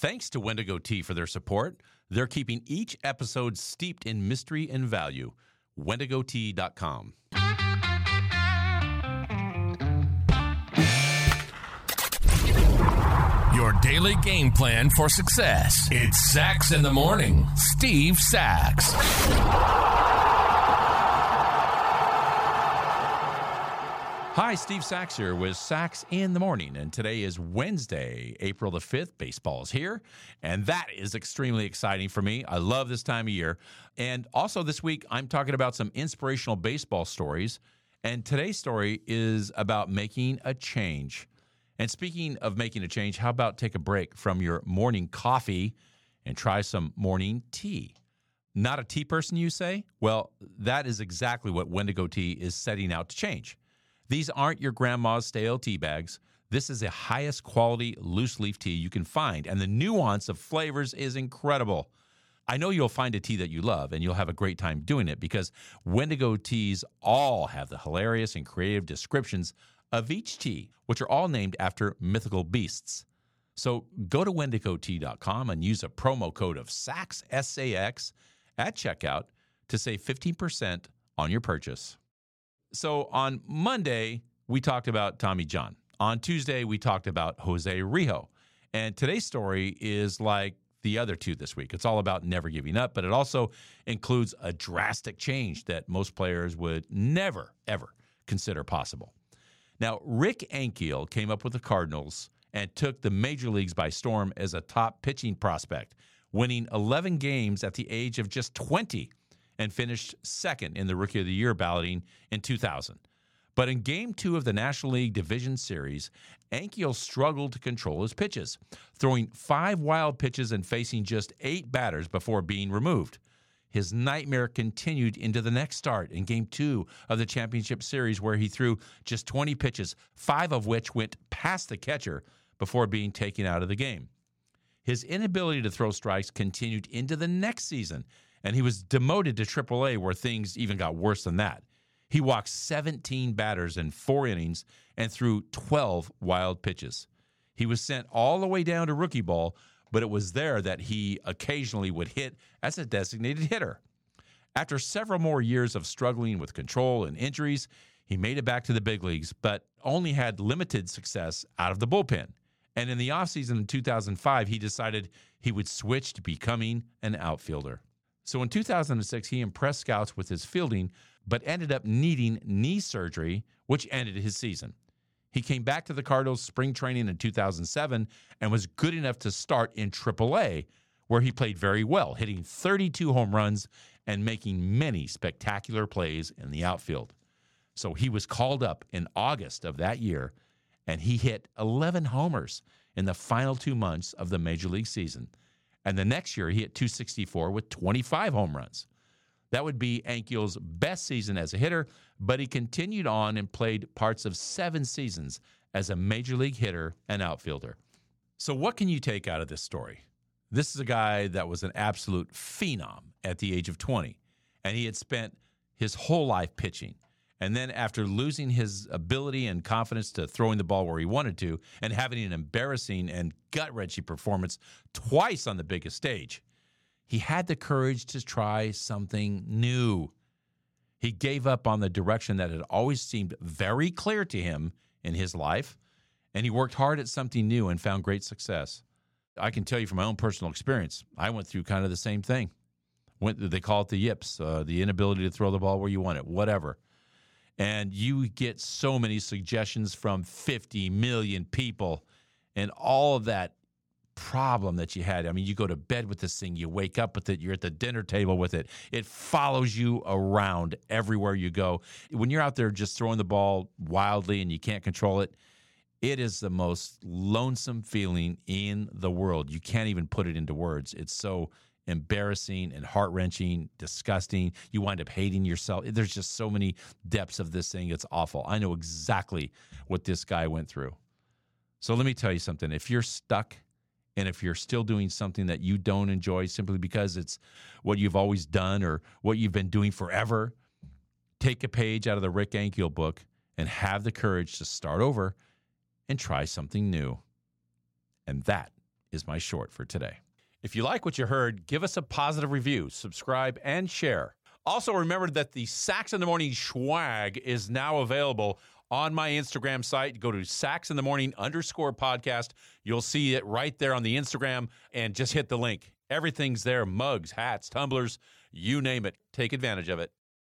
Thanks to Wendigo Tea for their support. They're keeping each episode steeped in mystery and value. WendigoTea.com. Your daily game plan for success. It's Sax in the Morning. Steve Sax. Hi, Steve Sax here with Sax in the Morning, and today is Wednesday, April the 5th. Baseball is here, and that is extremely exciting for me. I love this time of year. And also this week, I'm talking about some inspirational baseball stories. And today's story is about making a change. And speaking of making a change, how about take a break from your morning coffee and try some morning tea? Not a tea person, you say? Well, that is exactly what Wendigo Tea is setting out to change. These aren't your grandma's stale tea bags. This is the highest quality loose leaf tea you can find, and the nuance of flavors is incredible. I know you'll find a tea that you love and you'll have a great time doing it because Wendigo teas all have the hilarious and creative descriptions of each tea, which are all named after mythical beasts. So go to wendigotea.com and use a promo code of SAX, S-A-X, at checkout to save 15% on your purchase. So on Monday, we talked about Tommy John. On Tuesday, we talked about Jose Rijo. And today's story is like the other two this week. It's all about never giving up, but it also includes a drastic change that most players would never, ever consider possible. Now, Rick Ankiel came up with the Cardinals and took the major leagues by storm as a top pitching prospect, winning 11 games at the age of just 20 and finished second in the Rookie of the Year balloting in 2000. But in game two of the National League Division Series, Ankiel struggled to control his pitches, throwing five wild pitches and facing just eight batters before being removed. His nightmare continued into the next start in game two of the championship series, where he threw just 20 pitches, five of which went past the catcher before being taken out of the game. His inability to throw strikes continued into the next season and he was demoted to AAA, where things even got worse than that. He walked 17 batters in four innings and threw 12 wild pitches. He was sent all the way down to rookie ball, but it was there that he occasionally would hit as a designated hitter. After several more years of struggling with control and injuries, he made it back to the big leagues, but only had limited success out of the bullpen. And in the offseason in 2005, he decided he would switch to becoming an outfielder. So in 2006, he impressed scouts with his fielding, but ended up needing knee surgery, which ended his season. He came back to the Cardinals spring training in 2007 and was good enough to start in AAA, where he played very well, hitting 32 home runs and making many spectacular plays in the outfield. So he was called up in August of that year, and he hit 11 homers in the final two months of the major league season. And the next year, he hit 264 with 25 home runs. That would be Ankiel's best season as a hitter, but he continued on and played parts of seven seasons as a major league hitter and outfielder. So, what can you take out of this story? This is a guy that was an absolute phenom at the age of 20, and he had spent his whole life pitching. And then after losing his ability and confidence to throwing the ball where he wanted to and having an embarrassing and gut wrenching performance twice on the biggest stage, he had the courage to try something new. He gave up on the direction that had always seemed very clear to him in his life, and he worked hard at something new and found great success. I can tell you from my own personal experience, I went through kind of the same thing. Went, they call it the yips, uh, the inability to throw the ball where you want it, whatever and you get so many suggestions from 50 million people and all of that problem that you had. I mean, you go to bed with this thing, you wake up with it, you're at the dinner table with it. It follows you around everywhere you go. When you're out there just throwing the ball wildly and you can't control it, it is the most lonesome feeling in the world. You can't even put it into words. It's so embarrassing and heart wrenching, disgusting. You wind up hating yourself. There's just so many depths of this thing. It's awful. I know exactly what this guy went through. So let me tell you something. If you're stuck and if you're still doing something that you don't enjoy simply because it's what you've always done or what you've been doing forever, take a page out of the Rick Ankiel book and have the courage to start over and try something new. And that is my short for today. If you like what you heard, give us a positive review, subscribe, and share. Also, remember that the Sax in the Morning swag is now available on my Instagram site. Go to Sax in the Morning underscore podcast. You'll see it right there on the Instagram and just hit the link. Everything's there mugs, hats, tumblers, you name it. Take advantage of it.